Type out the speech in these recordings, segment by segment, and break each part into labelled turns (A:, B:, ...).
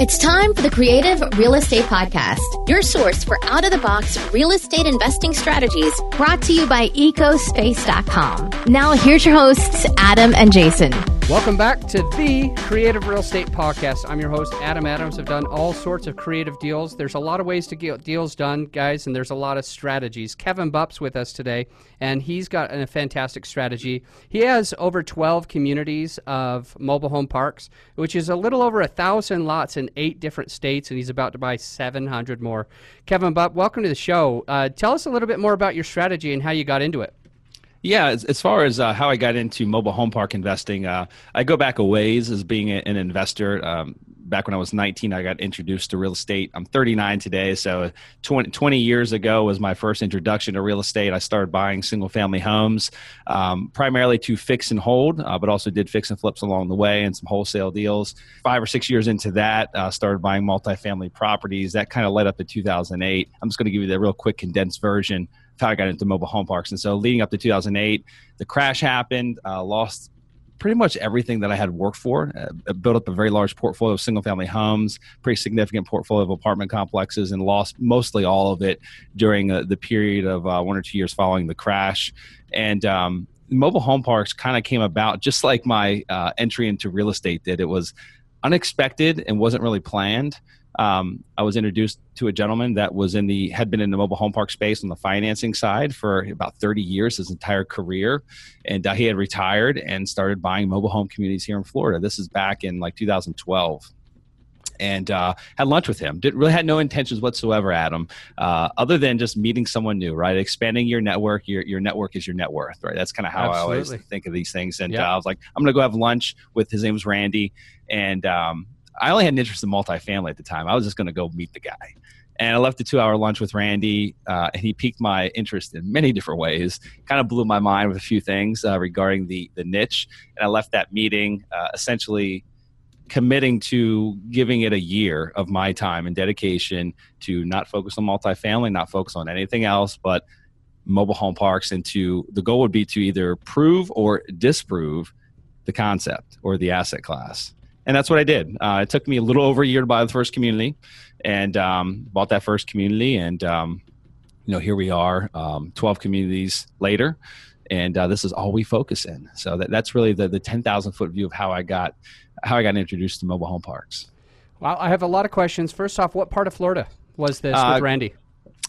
A: It's time for the Creative Real Estate Podcast, your source for out of the box real estate investing strategies brought to you by ecospace.com. Now, here's your hosts, Adam and Jason.
B: Welcome back to the Creative Real Estate Podcast. I'm your host, Adam Adams. I've done all sorts of creative deals. There's a lot of ways to get deals done, guys, and there's a lot of strategies. Kevin Bupp's with us today, and he's got a fantastic strategy. He has over 12 communities of mobile home parks, which is a little over a thousand lots in eight different states, and he's about to buy 700 more. Kevin Bupp, welcome to the show. Uh, tell us a little bit more about your strategy and how you got into it.
C: Yeah, as, as far as uh, how I got into mobile home park investing, uh, I go back a ways as being a, an investor. Um, back when I was 19, I got introduced to real estate. I'm 39 today, so 20, 20, years ago was my first introduction to real estate. I started buying single family homes, um, primarily to fix and hold, uh, but also did fix and flips along the way and some wholesale deals. Five or six years into that, uh, started buying multifamily properties. That kind of led up to 2008. I'm just going to give you the real quick condensed version how I got into mobile home parks. And so leading up to 2008, the crash happened, uh, lost pretty much everything that I had worked for. Uh, built up a very large portfolio of single family homes, pretty significant portfolio of apartment complexes, and lost mostly all of it during uh, the period of uh, one or two years following the crash. And um, mobile home parks kind of came about just like my uh, entry into real estate did. It was unexpected and wasn't really planned um, I was introduced to a gentleman that was in the had been in the mobile home park space on the financing side for about 30 years, his entire career, and uh, he had retired and started buying mobile home communities here in Florida. This is back in like 2012 and uh, had lunch with him. Didn't really had no intentions whatsoever, Adam, uh, other than just meeting someone new, right? Expanding your network. Your your network is your net worth, right? That's kind of how Absolutely. I always think of these things. And yeah. uh, I was like, I'm gonna go have lunch with his name was Randy, and um, I only had an interest in multifamily at the time. I was just going to go meet the guy. And I left a two hour lunch with Randy, uh, and he piqued my interest in many different ways. Kind of blew my mind with a few things uh, regarding the, the niche. And I left that meeting uh, essentially committing to giving it a year of my time and dedication to not focus on multifamily, not focus on anything else, but mobile home parks. And to the goal would be to either prove or disprove the concept or the asset class and that's what I did. Uh, it took me a little over a year to buy the first community, and um, bought that first community, and um, you know here we are, um, twelve communities later, and uh, this is all we focus in. So that, that's really the the ten thousand foot view of how I got how I got introduced to mobile home parks.
B: Well, I have a lot of questions. First off, what part of Florida was this uh, with Randy?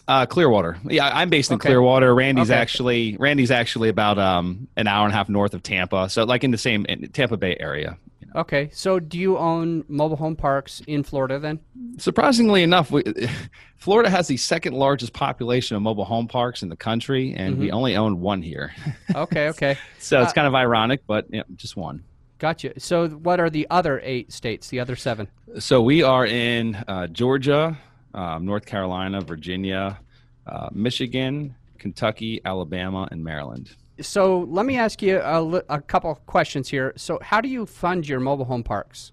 C: Uh, Clearwater. Yeah, I'm based in okay. Clearwater. Randy's okay. actually Randy's actually about um, an hour and a half north of Tampa, so like in the same in Tampa Bay area.
B: Okay, so do you own mobile home parks in Florida then?
C: Surprisingly enough, we, Florida has the second largest population of mobile home parks in the country, and mm-hmm. we only own one here.
B: okay, okay.
C: so it's uh, kind of ironic, but you know, just one.
B: Gotcha. So, what are the other eight states? The other seven?
C: So we are in uh, Georgia, um, North Carolina, Virginia, uh, Michigan, Kentucky, Alabama, and Maryland
B: so let me ask you a, a couple questions here. So, how do you fund your mobile home parks?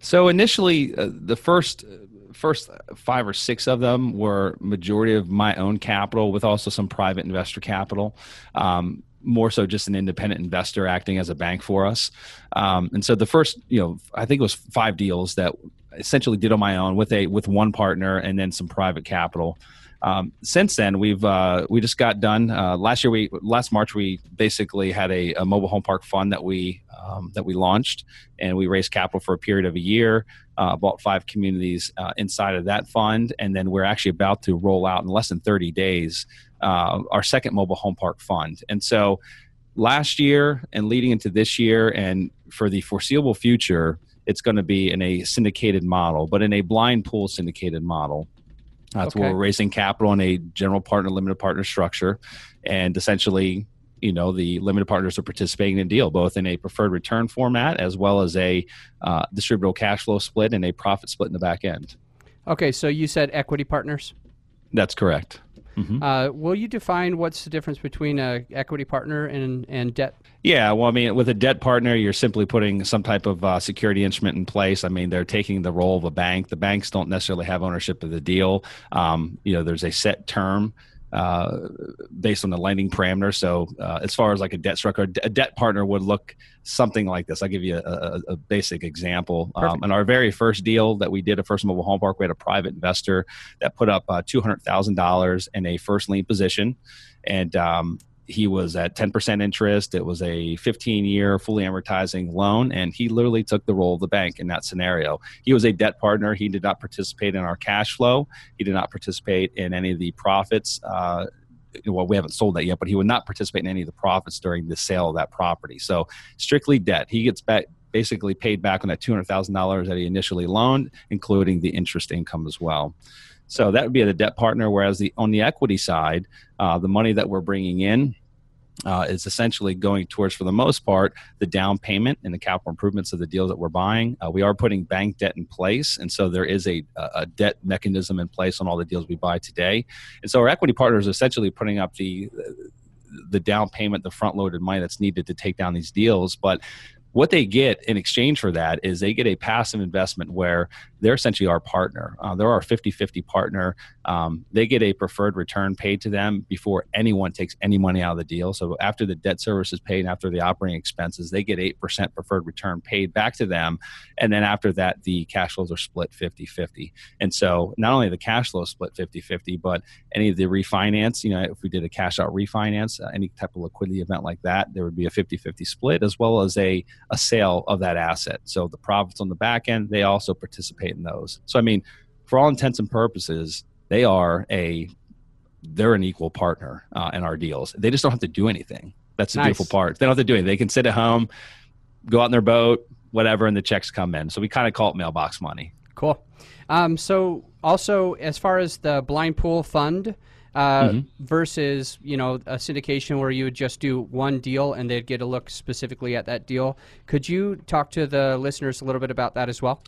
C: So initially, uh, the first first five or six of them were majority of my own capital, with also some private investor capital. Um, more so just an independent investor acting as a bank for us. Um, and so the first, you know, I think it was five deals that essentially did on my own with a with one partner and then some private capital. Um, since then, we've uh, we just got done uh, last year. We last March we basically had a, a mobile home park fund that we um, that we launched, and we raised capital for a period of a year. Uh, bought five communities uh, inside of that fund, and then we're actually about to roll out in less than 30 days uh, our second mobile home park fund. And so, last year and leading into this year, and for the foreseeable future, it's going to be in a syndicated model, but in a blind pool syndicated model. That's okay. where we're raising capital in a general partner, limited partner structure, and essentially, you know, the limited partners are participating in a deal, both in a preferred return format as well as a uh, distributable cash flow split and a profit split in the back end.
B: Okay, so you said equity partners.
C: That's correct.
B: Mm-hmm. Uh, will you define what's the difference between a equity partner and and debt?
C: Yeah, well, I mean, with a debt partner, you're simply putting some type of uh, security instrument in place. I mean, they're taking the role of a bank. The banks don't necessarily have ownership of the deal. Um, you know, there's a set term uh, based on the lending parameter. So, uh, as far as like a debt structure, a debt partner would look something like this. I'll give you a, a, a basic example. Um, in our very first deal that we did, a first mobile home park, we had a private investor that put up uh, $200,000 in a first lien position. And um, he was at 10% interest. It was a 15 year fully amortizing loan, and he literally took the role of the bank in that scenario. He was a debt partner. He did not participate in our cash flow, he did not participate in any of the profits. Uh, well, we haven't sold that yet, but he would not participate in any of the profits during the sale of that property. So, strictly debt. He gets back basically paid back on that $200,000 that he initially loaned, including the interest income as well. So that would be the debt partner. Whereas the on the equity side, uh, the money that we're bringing in uh, is essentially going towards, for the most part, the down payment and the capital improvements of the deals that we're buying. Uh, we are putting bank debt in place, and so there is a, a debt mechanism in place on all the deals we buy today. And so our equity partner is essentially putting up the the down payment, the front loaded money that's needed to take down these deals. But what they get in exchange for that is they get a passive investment where they're essentially our partner. Uh, they're our 50 50 partner. Um, they get a preferred return paid to them before anyone takes any money out of the deal. So after the debt service is paid after the operating expenses, they get 8% preferred return paid back to them. And then after that, the cash flows are split 50 50. And so not only the cash flow split 50 50, but any of the refinance, you know, if we did a cash out refinance, uh, any type of liquidity event like that, there would be a 50 50 split as well as a, a sale of that asset. So the profits on the back end, they also participate in those. So, I mean, for all intents and purposes, they are a they're an equal partner uh, in our deals. They just don't have to do anything. That's the nice. beautiful part. They don't have to do anything. They can sit at home, go out in their boat, whatever, and the checks come in. So we kind of call it mailbox money.
B: Cool. Um, so also, as far as the blind pool fund, uh, mm-hmm. versus you know a syndication where you would just do one deal and they'd get a look specifically at that deal. Could you talk to the listeners a little bit about that as well?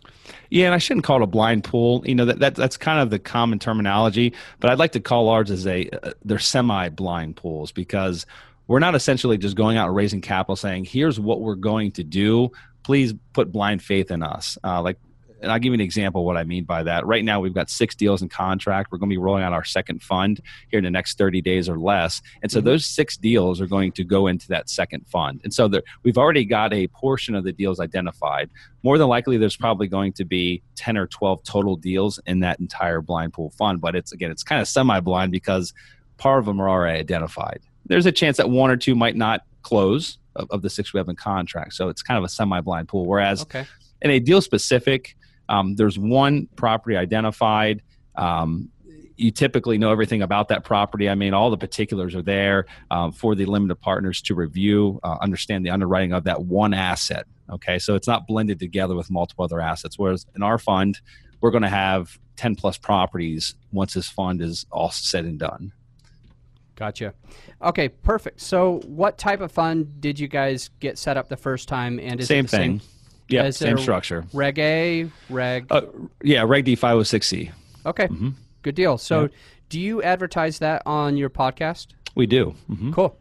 C: Yeah, and I shouldn't call it a blind pool. You know that, that that's kind of the common terminology, but I'd like to call ours as a uh, they're semi-blind pools because we're not essentially just going out and raising capital saying here's what we're going to do please put blind faith in us. Uh, like and I'll give you an example of what I mean by that. Right now, we've got six deals in contract. We're going to be rolling out our second fund here in the next 30 days or less. And so mm-hmm. those six deals are going to go into that second fund. And so there, we've already got a portion of the deals identified. More than likely, there's probably going to be 10 or 12 total deals in that entire blind pool fund. But it's again, it's kind of semi blind because part of them are already identified. There's a chance that one or two might not close of, of the six we have in contract. So it's kind of a semi blind pool. Whereas okay. in a deal specific, um, there's one property identified. Um, you typically know everything about that property. I mean, all the particulars are there um, for the limited partners to review, uh, understand the underwriting of that one asset. Okay, so it's not blended together with multiple other assets. Whereas in our fund, we're going to have 10 plus properties once this fund is all said and done.
B: Gotcha. Okay, perfect. So, what type of fund did you guys get set up the first time? And is
C: same
B: it the
C: thing.
B: Same?
C: Yeah, same structure.
B: Reg A, Reg. Uh,
C: yeah, Reg D 506C.
B: Okay, mm-hmm. good deal. So, yeah. do you advertise that on your podcast?
C: We do. Mm-hmm.
B: Cool,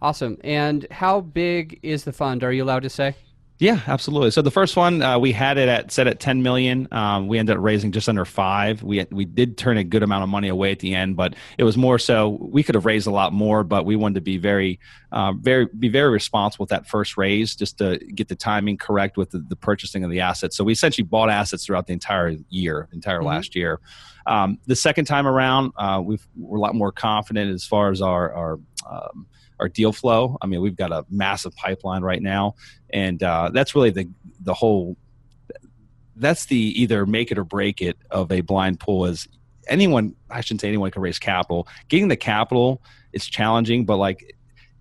B: awesome. And how big is the fund? Are you allowed to say?
C: Yeah, absolutely. So the first one uh, we had it at set at 10 million. Um, we ended up raising just under five. We we did turn a good amount of money away at the end, but it was more so we could have raised a lot more, but we wanted to be very, uh, very be very responsible with that first raise, just to get the timing correct with the, the purchasing of the assets. So we essentially bought assets throughout the entire year, entire mm-hmm. last year. Um, the second time around, uh, we are a lot more confident as far as our our um, our deal flow. I mean, we've got a massive pipeline right now, and uh, that's really the the whole. That's the either make it or break it of a blind pool. Is anyone? I shouldn't say anyone can raise capital. Getting the capital is challenging, but like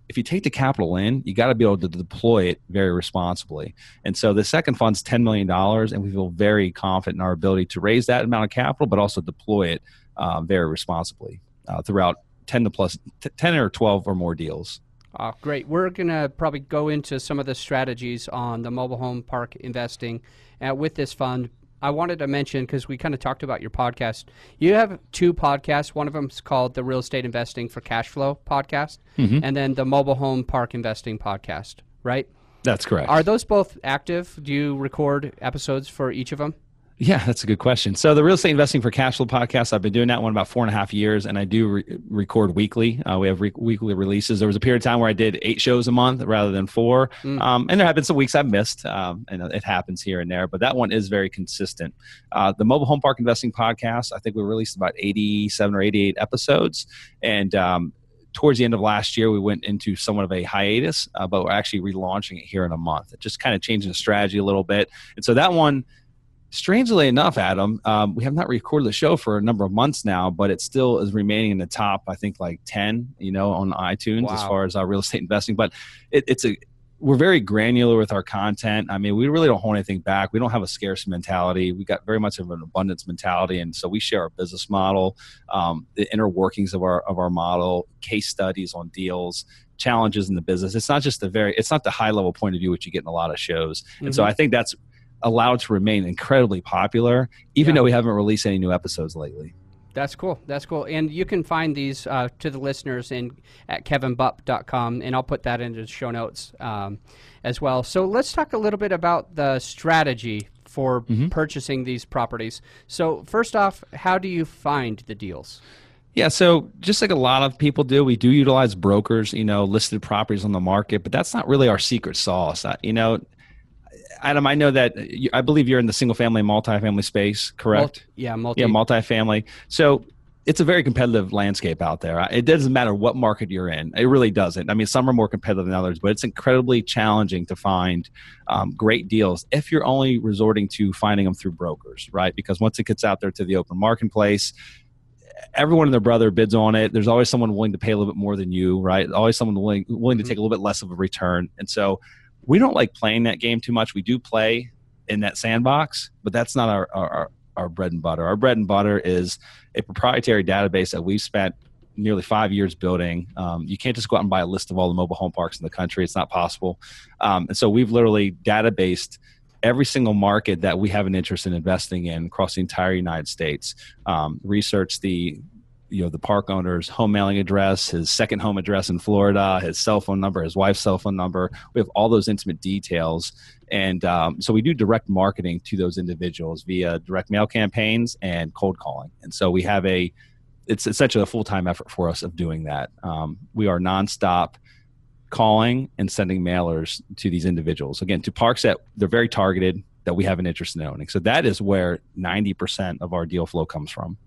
C: if you take the capital in, you got to be able to deploy it very responsibly. And so the second fund's $10 million, and we feel very confident in our ability to raise that amount of capital, but also deploy it uh, very responsibly uh, throughout 10 to plus 10 or 12 or more deals.
B: Uh, great. We're going to probably go into some of the strategies on the mobile home park investing uh, with this fund. I wanted to mention because we kind of talked about your podcast. You have two podcasts. One of them is called the Real Estate Investing for Cash Flow podcast, mm-hmm. and then the Mobile Home Park Investing podcast, right?
C: That's correct.
B: Are those both active? Do you record episodes for each of them?
C: Yeah, that's a good question. So the real estate investing for cash flow podcast, I've been doing that one about four and a half years, and I do re- record weekly. Uh, we have re- weekly releases. There was a period of time where I did eight shows a month rather than four, mm. um, and there have been some weeks I've missed, um, and it happens here and there. But that one is very consistent. Uh, the mobile home park investing podcast, I think we released about eighty-seven or eighty-eight episodes, and um, towards the end of last year, we went into somewhat of a hiatus, uh, but we're actually relaunching it here in a month. It just kind of changing the strategy a little bit, and so that one strangely enough, Adam, um, we have not recorded the show for a number of months now, but it still is remaining in the top. I think like ten, you know, on iTunes wow. as far as our real estate investing. But it, it's a we're very granular with our content. I mean, we really don't hold anything back. We don't have a scarce mentality. We got very much of an abundance mentality, and so we share our business model, um, the inner workings of our of our model, case studies on deals, challenges in the business. It's not just the very, it's not the high level point of view which you get in a lot of shows. Mm-hmm. And so mm-hmm. I think that's allowed to remain incredibly popular, even yeah. though we haven't released any new episodes lately.
B: That's cool. That's cool. And you can find these uh, to the listeners in at kevinbupp.com, and I'll put that into the show notes um, as well. So let's talk a little bit about the strategy for mm-hmm. purchasing these properties. So first off, how do you find the deals?
C: Yeah, so just like a lot of people do, we do utilize brokers, you know, listed properties on the market, but that's not really our secret sauce. Uh, you know, Adam, I know that you, I believe you're in the single family and multifamily space, correct?
B: yeah, multi.
C: Yeah, multifamily. So it's a very competitive landscape out there. It doesn't matter what market you're in. It really doesn't. I mean, some are more competitive than others, but it's incredibly challenging to find um, great deals if you're only resorting to finding them through brokers, right? Because once it gets out there to the open marketplace, everyone and their brother bids on it. There's always someone willing to pay a little bit more than you, right? Always someone willing willing to mm-hmm. take a little bit less of a return. And so we don't like playing that game too much. We do play in that sandbox, but that's not our, our, our bread and butter. Our bread and butter is a proprietary database that we've spent nearly five years building. Um, you can't just go out and buy a list of all the mobile home parks in the country. It's not possible. Um, and so we've literally databased every single market that we have an interest in investing in across the entire United States. Um, research the you know the park owner's home mailing address, his second home address in Florida, his cell phone number, his wife's cell phone number. We have all those intimate details, and um, so we do direct marketing to those individuals via direct mail campaigns and cold calling. And so we have a it's essentially a full time effort for us of doing that. Um, we are nonstop calling and sending mailers to these individuals again to parks that they're very targeted that we have an interest in owning. So that is where ninety percent of our deal flow comes from.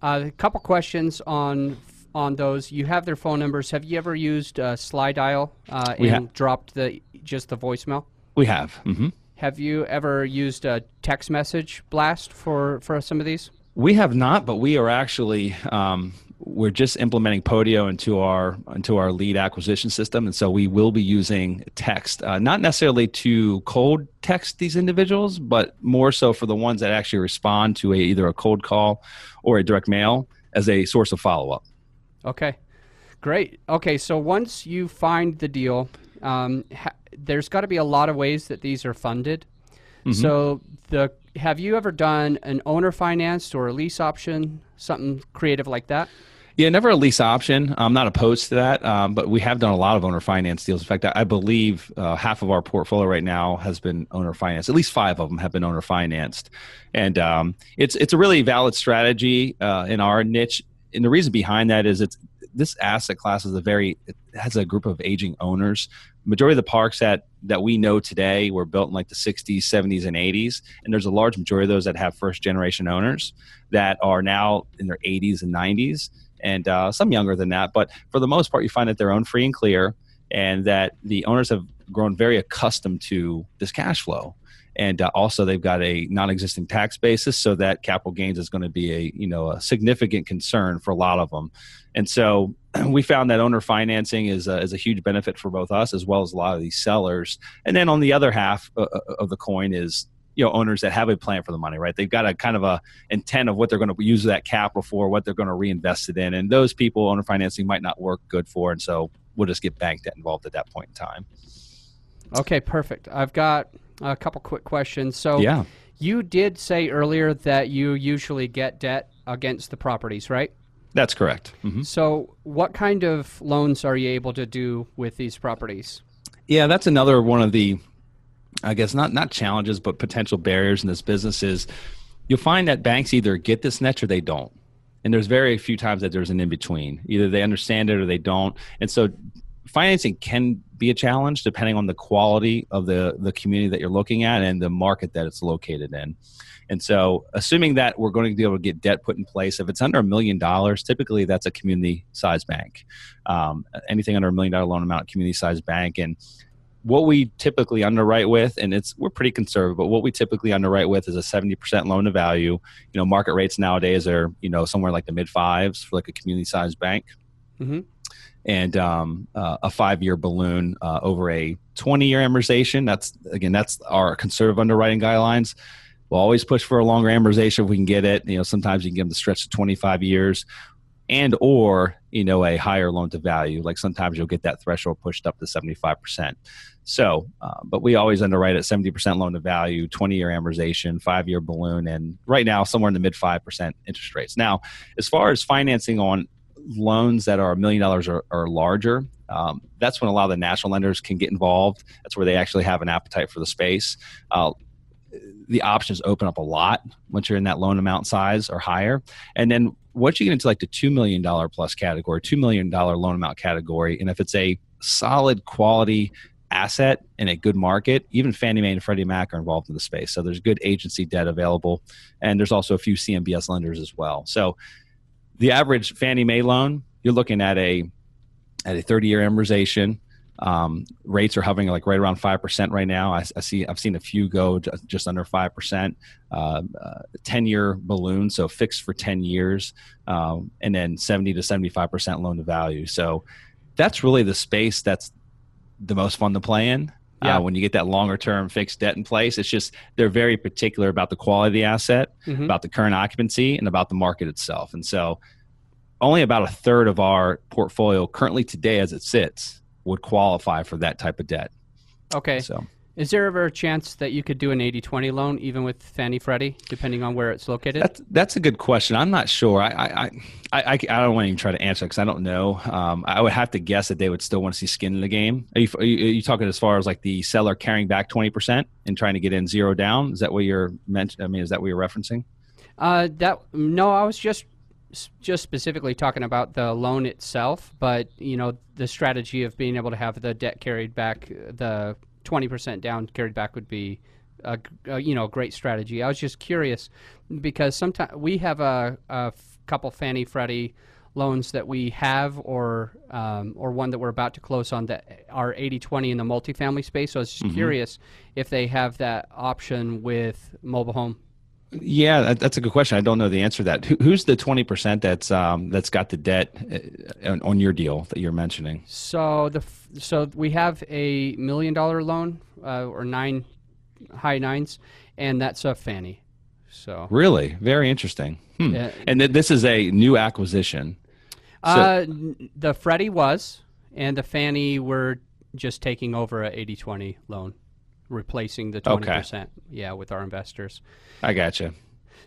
B: Uh, a couple questions on on those. You have their phone numbers. Have you ever used uh, Dial uh, and ha- dropped the just the voicemail?
C: We have. Mm-hmm.
B: Have you ever used a text message blast for for some of these?
C: We have not, but we are actually um, we're just implementing Podio into our into our lead acquisition system, and so we will be using text, uh, not necessarily to cold text these individuals, but more so for the ones that actually respond to a, either a cold call or a direct mail as a source of follow up.
B: Okay, great. Okay, so once you find the deal, um, ha- there's got to be a lot of ways that these are funded. Mm-hmm. So the have you ever done an owner financed or a lease option, something creative like that?
C: Yeah, never a lease option. I'm not opposed to that, um, but we have done a lot of owner finance deals. In fact, I, believe uh, half of our portfolio right now has been owner financed. At least five of them have been owner financed, and um, it's it's a really valid strategy uh, in our niche. And the reason behind that is it's this asset class is a very it has a group of aging owners. Majority of the parks that that we know today were built in like the 60s, 70s, and 80s, and there's a large majority of those that have first generation owners that are now in their 80s and 90s and uh, some younger than that. But for the most part, you find that they're owned free and clear, and that the owners have grown very accustomed to this cash flow. And uh, also, they've got a non-existing tax basis, so that capital gains is going to be a you know a significant concern for a lot of them. And so, we found that owner financing is a, is a huge benefit for both us as well as a lot of these sellers. And then on the other half uh, uh of the coin is you know owners that have a plan for the money right? They've got a kind of a intent of what they're going to use that capital for what they're going to reinvest it in and those people owner financing might not work good for and so we'll just get bank debt involved at that point in time.
B: Okay perfect. I've got a couple quick questions. So
C: yeah.
B: you did say earlier that you usually get debt against the properties right?
C: That's correct. Mm-hmm.
B: so what kind of loans are you able to do with these properties?
C: Yeah that's another one of the I guess not not challenges, but potential barriers in this business is you'll find that banks either get this niche or they don't. And there's very few times that there's an in between. Either they understand it or they don't. And so financing can be a challenge depending on the quality of the the community that you're looking at and the market that it's located in. And so, assuming that we're going to be able to get debt put in place, if it's under a million dollars, typically that's a community size bank. Um, anything under a million dollar loan amount, community size bank. And what we typically underwrite with, and it's we're pretty conservative, but what we typically underwrite with is a seventy percent loan to value. You know, market rates nowadays are you know somewhere like the mid fives for like a community sized bank. Mm-hmm. And um, uh, a five-year balloon uh, over a 20-year amortization. That's again, that's our conservative underwriting guidelines. We'll always push for a longer amortization if we can get it. You know, sometimes you can get them to stretch to 25 years, and or you know a higher loan to value. Like sometimes you'll get that threshold pushed up to 75 percent. So, uh, but we always underwrite at 70% loan to value, 20 year amortization, five year balloon, and right now somewhere in the mid 5% interest rates. Now, as far as financing on loans that are a million dollars or, or larger, um, that's when a lot of the national lenders can get involved. That's where they actually have an appetite for the space. Uh, the options open up a lot once you're in that loan amount size or higher. And then once you get into like the $2 million plus category, $2 million loan amount category, and if it's a solid quality asset in a good market, even Fannie Mae and Freddie Mac are involved in the space. So there's good agency debt available. And there's also a few CMBS lenders as well. So the average Fannie Mae loan, you're looking at a at a 30 year amortization. Um, rates are hovering like right around five percent right now. I, I, see I've seen a few go just under five percent. Uh, uh, ten year balloon, so fixed for ten years, um, and then 70 to 75 percent loan to value. So that's really the space that's the most fun to play in. Uh, yeah. Uh, when you get that longer term fixed debt in place, it's just they're very particular about the quality of the asset, mm-hmm. about the current occupancy, and about the market itself. And so, only about a third of our portfolio currently today, as it sits, would qualify for that type of debt.
B: Okay. So is there ever a chance that you could do an 80-20 loan even with Fannie Freddie, depending on where it's located?
C: That's, that's a good question. I'm not sure. I I, I, I, I don't want to even try to answer because I don't know. Um, I would have to guess that they would still want to see skin in the game. Are you, are you, are you talking as far as like the seller carrying back 20% and trying to get in zero down? Is that what you're meant? I mean, is that what you're referencing?
B: Uh, that no, I was just just specifically talking about the loan itself, but you know the strategy of being able to have the debt carried back, the 20% down carried back would be a, a, you know great strategy. I was just curious because sometimes we have a, a couple Fannie Freddie loans that we have or um, or one that we're about to close on that are 80-20 in the multifamily space. So I was just mm-hmm. curious if they have that option with mobile home.
C: Yeah, that's a good question. I don't know the answer to that. who's the twenty percent that's um, that's got the debt uh, on your deal that you're mentioning?
B: So the so we have a million dollar loan uh, or nine high nines, and that's a Fannie. So
C: really, very interesting. Hmm. Yeah. And th- this is a new acquisition.
B: So, uh, the Freddie was, and the Fannie were just taking over a 80-20 loan replacing the 20%. Okay. Yeah, with our investors.
C: I gotcha.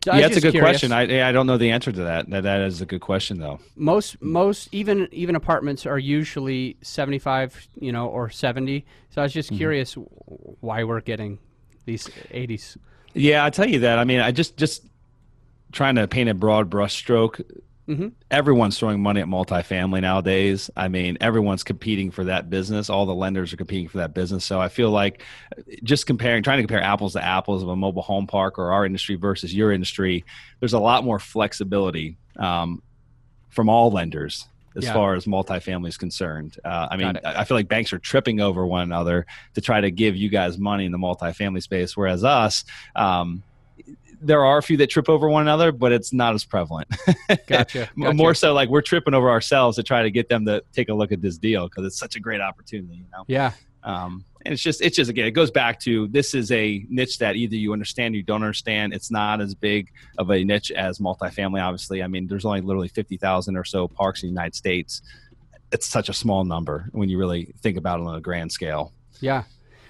C: So yeah, that's a good curious. question. I I don't know the answer to that. That that is a good question though.
B: Most most even even apartments are usually 75, you know, or 70. So I was just mm-hmm. curious why we're getting these 80s.
C: Yeah, I tell you that. I mean, I just just trying to paint a broad brushstroke Mm-hmm. Everyone's throwing money at multifamily nowadays. I mean, everyone's competing for that business. All the lenders are competing for that business. So I feel like just comparing, trying to compare apples to apples of a mobile home park or our industry versus your industry, there's a lot more flexibility um, from all lenders as yeah. far as multifamily is concerned. Uh, I mean, I feel like banks are tripping over one another to try to give you guys money in the multifamily space, whereas us, um, there are a few that trip over one another, but it's not as prevalent.
B: gotcha, gotcha.
C: More so, like we're tripping over ourselves to try to get them to take a look at this deal because it's such a great opportunity. You know?
B: Yeah.
C: Um, and it's just, it's just again, it goes back to this is a niche that either you understand or you don't understand. It's not as big of a niche as multifamily. Obviously, I mean, there's only literally fifty thousand or so parks in the United States. It's such a small number when you really think about it on a grand scale.
B: Yeah,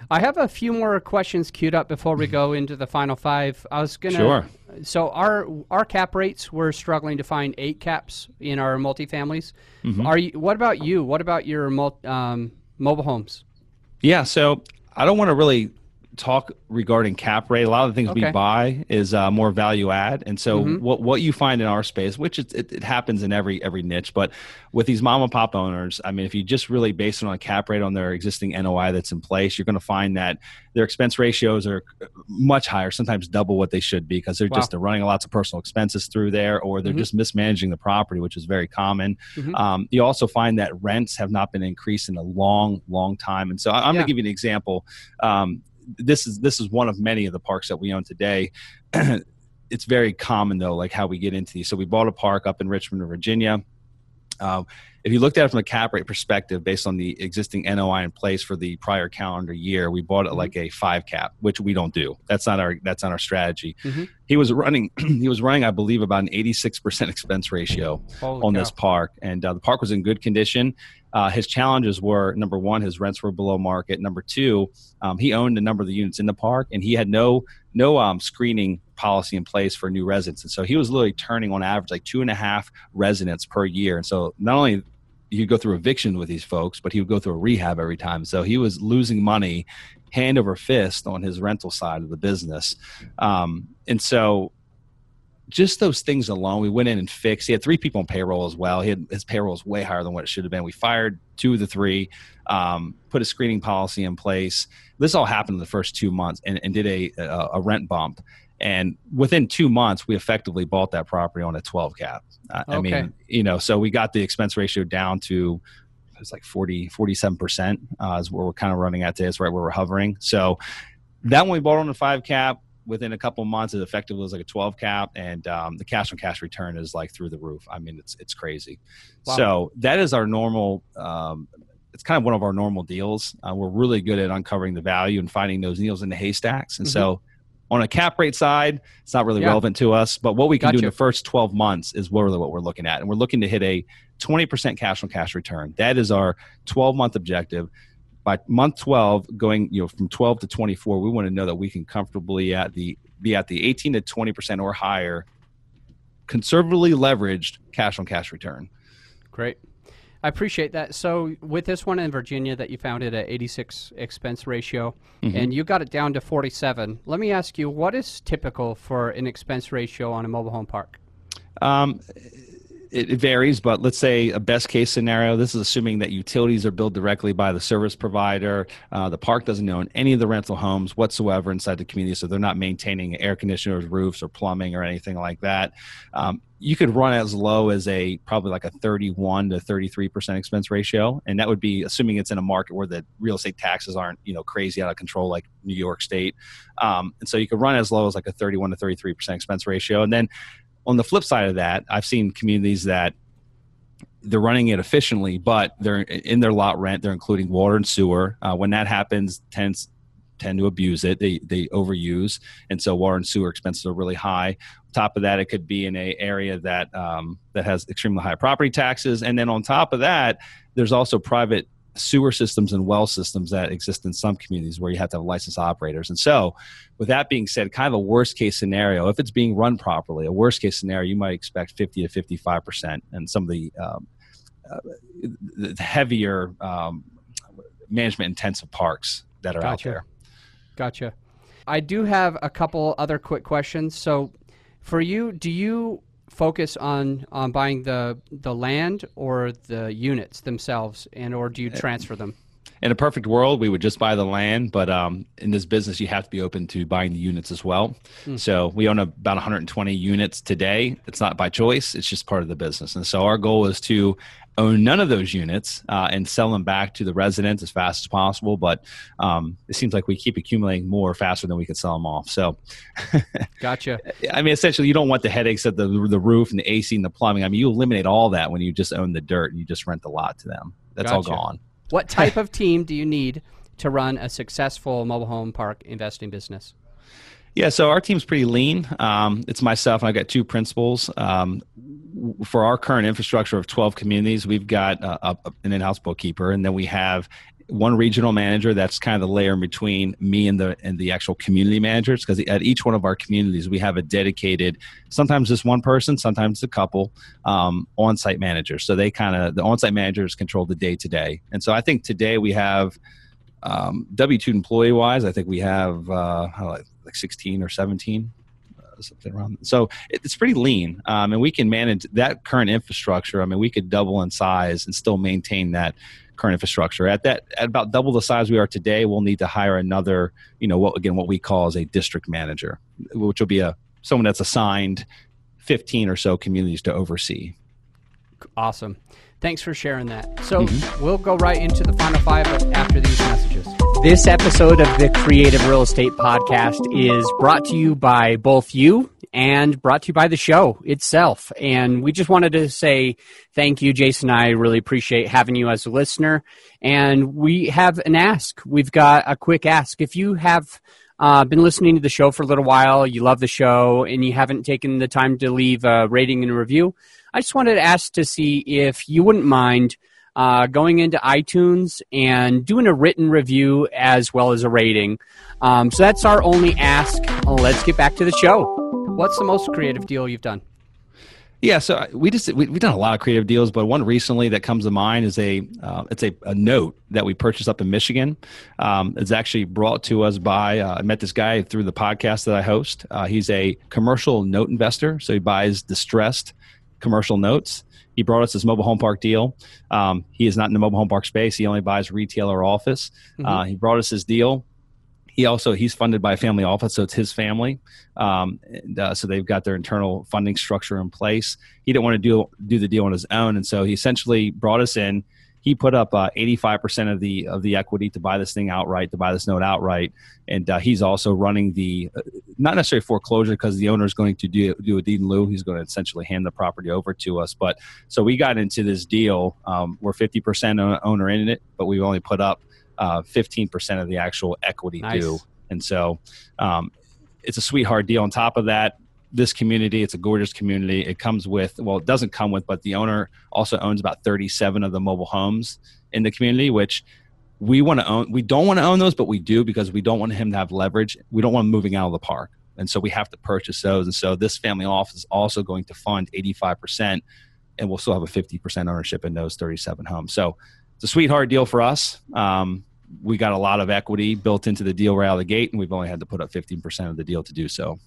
B: I have a few more questions queued up before we go into the final five. I was gonna.
C: Sure.
B: So our our cap rates, we're struggling to find eight caps in our multifamilies. Mm-hmm. Are you? What about you? What about your um, mobile homes?
C: Yeah. So I don't want to really talk regarding cap rate. A lot of the things
B: Okay.
C: we buy is uh, more value add, and so
B: Mhm.
C: what what you find in our space, which it, it, it happens in every every niche, but with these mom and pop owners, I mean, if you just really base it on a cap rate on their existing NOI that's in place, you're going to find that their expense ratios are much higher, sometimes double what they should be, because they're
B: Wow.
C: just they're running lots of personal expenses through there, or they're
B: Mhm.
C: just mismanaging the property, which is very common.
B: Mhm.
C: Um, you also find that rents have not been increased in a long, long time, and so I'm
B: Yeah.
C: going to give you an example. Um, this is this is one of many of the parks that we own today. it's very common though, like how we get into these. So we bought a park up in Richmond, Virginia. Um, if you looked at it from a cap rate perspective, based on the existing NOI in place for the prior calendar year, we bought it
B: Mhm.
C: like a five cap, which we don't do. That's not our that's not our strategy.
B: Mhm.
C: He was running he was running, I believe, about an eighty six percent expense ratio
B: Holy
C: on
B: cow.
C: this park, and uh, the park was in good condition. Uh, his challenges were number one, his rents were below market. Number two, um, he owned a number of the units in the park, and he had no no um, screening policy in place for new residents, and so he was literally turning on average like two and a half residents per year. And so not only could go through eviction with these folks, but he would go through a rehab every time. So he was losing money hand over fist on his rental side of the business. Um, and so just those things alone, we went in and fixed. He had three people on payroll as well. He had his payroll was way higher than what it should have been. We fired two of the three, um, put a screening policy in place. This all happened in the first two months, and, and did a, a a rent bump. And within two months, we effectively bought that property on a 12 cap. Uh, I mean, you know, so we got the expense ratio down to it's like 40, 47% uh, is where we're kind of running at today. It's right where we're hovering. So that one we bought on a five cap within a couple of months, it effectively was like a 12 cap and um, the cash on cash return is like through the roof. I mean, it's, it's crazy.
B: Wow.
C: So that is our normal, um, it's kind of one of our normal deals. Uh, we're really good at uncovering the value and finding those needles in the haystacks. And so on a cap rate side, it's not really
B: Yeah.
C: relevant to us, but what we can do in the first 12 months is really what we're looking at. And we're looking to hit a 20% cash on cash return. That is our 12 month objective. By month 12, going you know from 12 to 24, we want to know that we can comfortably at the be at the 18 to 20% or higher conservatively leveraged cash on cash return.
B: Great. I appreciate that. So, with this one in Virginia that you found it at 86 expense ratio,
C: Mm-hmm.
B: and you got it down to 47, let me ask you, what is typical for an expense ratio on a mobile home park?
C: Um, it, varies, but let's say a best case scenario. This is assuming that utilities are billed directly by the service provider. Uh, the park doesn't own any of the rental homes whatsoever inside the community, so they're not maintaining air conditioners, roofs, or plumbing or anything like that. Um, you could run as low as a probably like a 31 to 33 percent expense ratio, and that would be assuming it's in a market where the real estate taxes aren't you know crazy out of control like New York State. Um, and so you could run as low as like a 31 to 33 percent expense ratio, and then on the flip side of that, I've seen communities that they're running it efficiently, but they're in their lot rent. They're including water and sewer. Uh, when that happens, tenants tend to abuse it. They they overuse, and so water and sewer expenses are really high. On top of that, it could be in a area that um, that has extremely high property taxes, and then on top of that, there's also private sewer systems and well systems that exist in some communities where you have to have licensed operators. And so, with that being said, kind of a worst case scenario, if it's being run properly, a worst case scenario, you might expect 50 to 55 percent, and some of the um, uh, the heavier um, management intensive parks that are out there.
B: Gotcha. I do have a couple other quick questions. So, for you, do you focus on on buying the the land or the units themselves, and or do you eh, transfer them?
C: In a perfect world, we would just buy the land, but um, in this business, you have to be open to buying the units as well. So we own about 120 units today. It's not by choice; it's just part of the business. And so our goal is to own none of those units uh, and sell them back to the residents as fast as possible. But um, it seems like we keep accumulating more faster than we can sell them off. So
B: Gotcha.
C: I mean, essentially, you don't want the headaches of the the roof and the AC and the plumbing. I mean, you eliminate all that when you just own the dirt and you just rent the lot to them. That's all gone.
B: What type of team do you need to run a successful mobile home park investing business?
C: Yeah, so our team's pretty lean. Um, it's myself, and I've got two principals. Um, for our current infrastructure of 12 communities, we've got uh, a, an in house bookkeeper, and then we have one regional manager that's kind of the layer in between me and the and the actual community managers because at each one of our communities we have a dedicated sometimes just one person sometimes a couple um, on-site managers so they kind of the on-site managers control the day to day and so i think today we have Um, W two employee wise, I think we have uh, like 16 or 17 uh, something around. So it's pretty lean, um, and we can manage that current infrastructure. I mean, we could double in size and still maintain that current infrastructure. At that, at about double the size we are today, we'll need to hire another, you know, what again, what we call as a district manager, which will be a someone that's assigned 15 or so communities to oversee.
B: Awesome. Thanks for sharing that. So mm-hmm. we'll go right into the final five after these messages. This episode of the Creative Real Estate Podcast is brought to you by both you and brought to you by the show itself. And we just wanted to say thank you, Jason. I really appreciate having you as a listener. And we have an ask. We've got a quick ask. If you have uh, been listening to the show for a little while, you love the show, and you haven't taken the time to leave a rating and a review, I just wanted to ask to see if you wouldn't mind uh, going into iTunes and doing a written review as well as a rating. Um, so that's our only ask. Let's get back to the show. What's the most creative deal you've done?
C: Yeah, so uh, we just we, have done a lot of creative deals, but one recently that comes to mind is a uh, it's a, a note that we purchased up in Michigan. Um, it's actually brought to us by uh, I met this guy through the podcast that I host. Uh, he's a commercial note investor, so he buys distressed commercial notes. He brought us this mobile home park deal. Um, he is not in the mobile home park space. He only buys retail or office. Mm-hmm. Uh, he brought us this deal. He also he's funded by a family office, so it's his family. Um, and, uh, so they've got their internal funding structure in place. He didn't want to do do the deal on his own, and so he essentially brought us in he put up uh, 85% of the of the equity to buy this thing outright, to buy this note outright, and uh, he's also running the uh, not necessarily foreclosure because the owner is going to do do a deed in lieu. He's going to essentially hand the property over to us. But so we got into this deal. Um, we're 50% owner in it, but we've only put up 15% uh, of the actual equity nice. due, and so. Um, it's a sweetheart deal. On top of that, this community. It's a gorgeous community. It comes with, well, it doesn't come with, but the owner also owns about 37 of the mobile homes in the community, which we want to own. We don't want to own those, but we do because we don't want him to have leverage. We don't want him moving out of the park. And so we have to purchase those. And so this family office is also going to fund 85%, and we'll still have a 50% ownership in those 37 homes. So it's a sweetheart deal for us. Um, we got a lot of equity built into the deal right out of the gate, and we've only had to put up 15% of the deal to do so.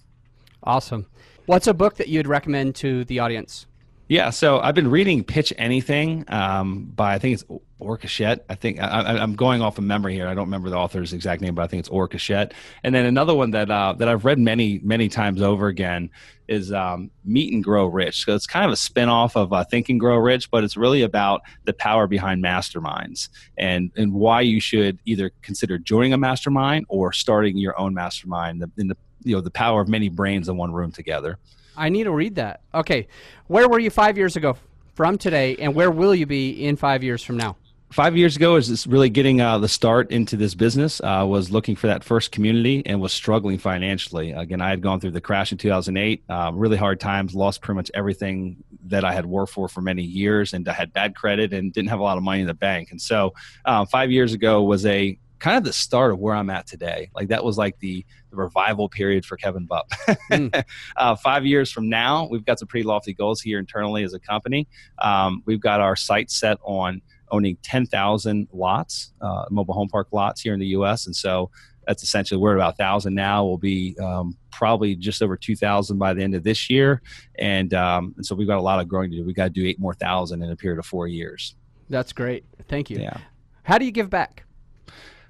B: Awesome. What's a book that you'd recommend to the audience?
C: Yeah, so I've been reading Pitch Anything um, by I think it's Orkashett. I think I, am going off of memory here. I don't remember the author's exact name, but I think it's Orkashett. And then another one that uh, that I've read many many times over again is um, Meet and Grow Rich. So it's kind of a spinoff of uh, Think and Grow Rich, but it's really about the power behind masterminds and and why you should either consider joining a mastermind or starting your own mastermind. In the you know the power of many brains in one room together.
B: I need to read that. Okay, where were you five years ago from today, and where will you be in five years from now?
C: Five years ago, is really getting uh, the start into this business. Uh, was looking for that first community and was struggling financially. Again, I had gone through the crash in 2008, uh, really hard times, lost pretty much everything that I had worked for for many years, and I had bad credit and didn't have a lot of money in the bank. And so, uh, five years ago was a kind of the start of where I'm at today. Like that was like the, the revival period for Kevin Bupp. mm. uh, five years from now, we've got some pretty lofty goals here internally as a company. Um, we've got our sight set on owning 10,000 lots, uh, mobile home park lots here in the U.S. And so that's essentially we're at about 1,000 now. We'll be um, probably just over 2,000 by the end of this year. And, um, and so we've got a lot of growing to do. We've got to do eight more thousand in a period of four years.
B: That's great. Thank you. Yeah. How do you give back?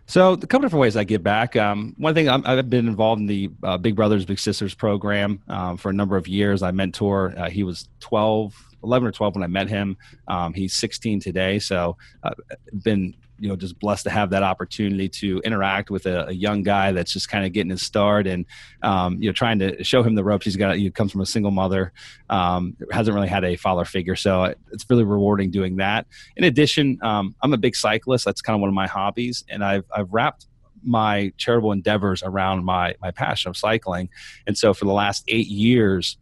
C: So, a couple different ways I give back. Um, one thing i have been involved in the uh, Big Brothers Big Sisters program um, for a number of years. I mentor. Uh, he was 12, 11 or 12 when I met him. Um, he's 16 today. So, I've uh, been you know just blessed to have that opportunity to interact with a, a young guy that's just kind of getting his start and um, you know trying to show him the ropes. He's got he comes from a single mother, um, hasn't really had a father figure, so it's really rewarding doing that. In addition, um, I'm a big cyclist. That's kind of one of my hobbies, and I've I've wrapped my charitable endeavors around my my passion of cycling, and so for the last eight years.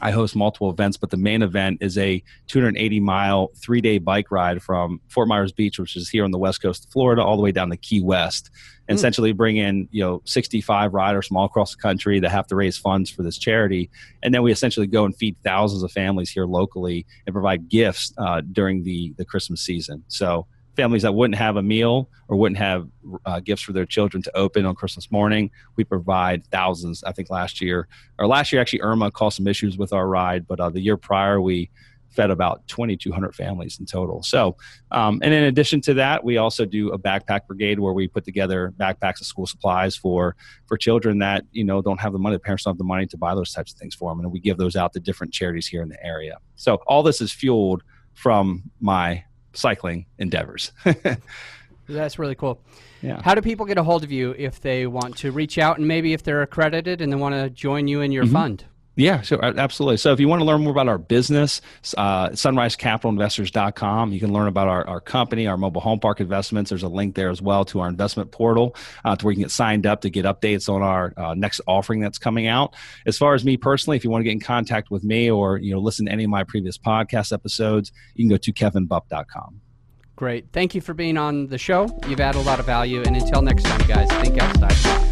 C: I host multiple events, but the main event is a 280 mile, three day bike ride from Fort Myers Beach, which is here on the west coast of Florida, all the way down to Key West. And mm. essentially bring in, you know, 65 riders from all across the country that have to raise funds for this charity. And then we essentially go and feed thousands of families here locally and provide gifts uh, during the, the Christmas season. So families that wouldn't have a meal or wouldn't have uh, gifts for their children to open on Christmas morning. We provide thousands. I think last year, or last year actually, Irma caused some issues with our ride, but uh, the year prior we fed about 2,200 families in total. So, um, and in addition to that, we also do a backpack brigade where we put together backpacks of school supplies for for children that you know don't have the money. The parents don't have the money to buy those types of things for them, and we give those out to different charities here in the area. So all this is fueled from my cycling endeavors.
B: That's really cool.
C: Yeah.
B: How do people get a hold of you if they want to reach out and maybe if they're accredited and they want to join you in your
C: Mhm.
B: fund?
C: Yeah, sure, absolutely. So if you want to learn more about our business, uh, sunrisecapitalinvestors.com. You can learn about our, our company, our mobile home park investments. There's a link there as well to our investment portal uh, to where you can get signed up to get updates on our uh, next offering that's coming out. As far as me personally, if you want to get in contact with me or you know listen to any of my previous podcast episodes, you can go to kevinbupp.com.
B: Great. Thank you for being on the show. You've added a lot of value. And until next time, guys, think outside.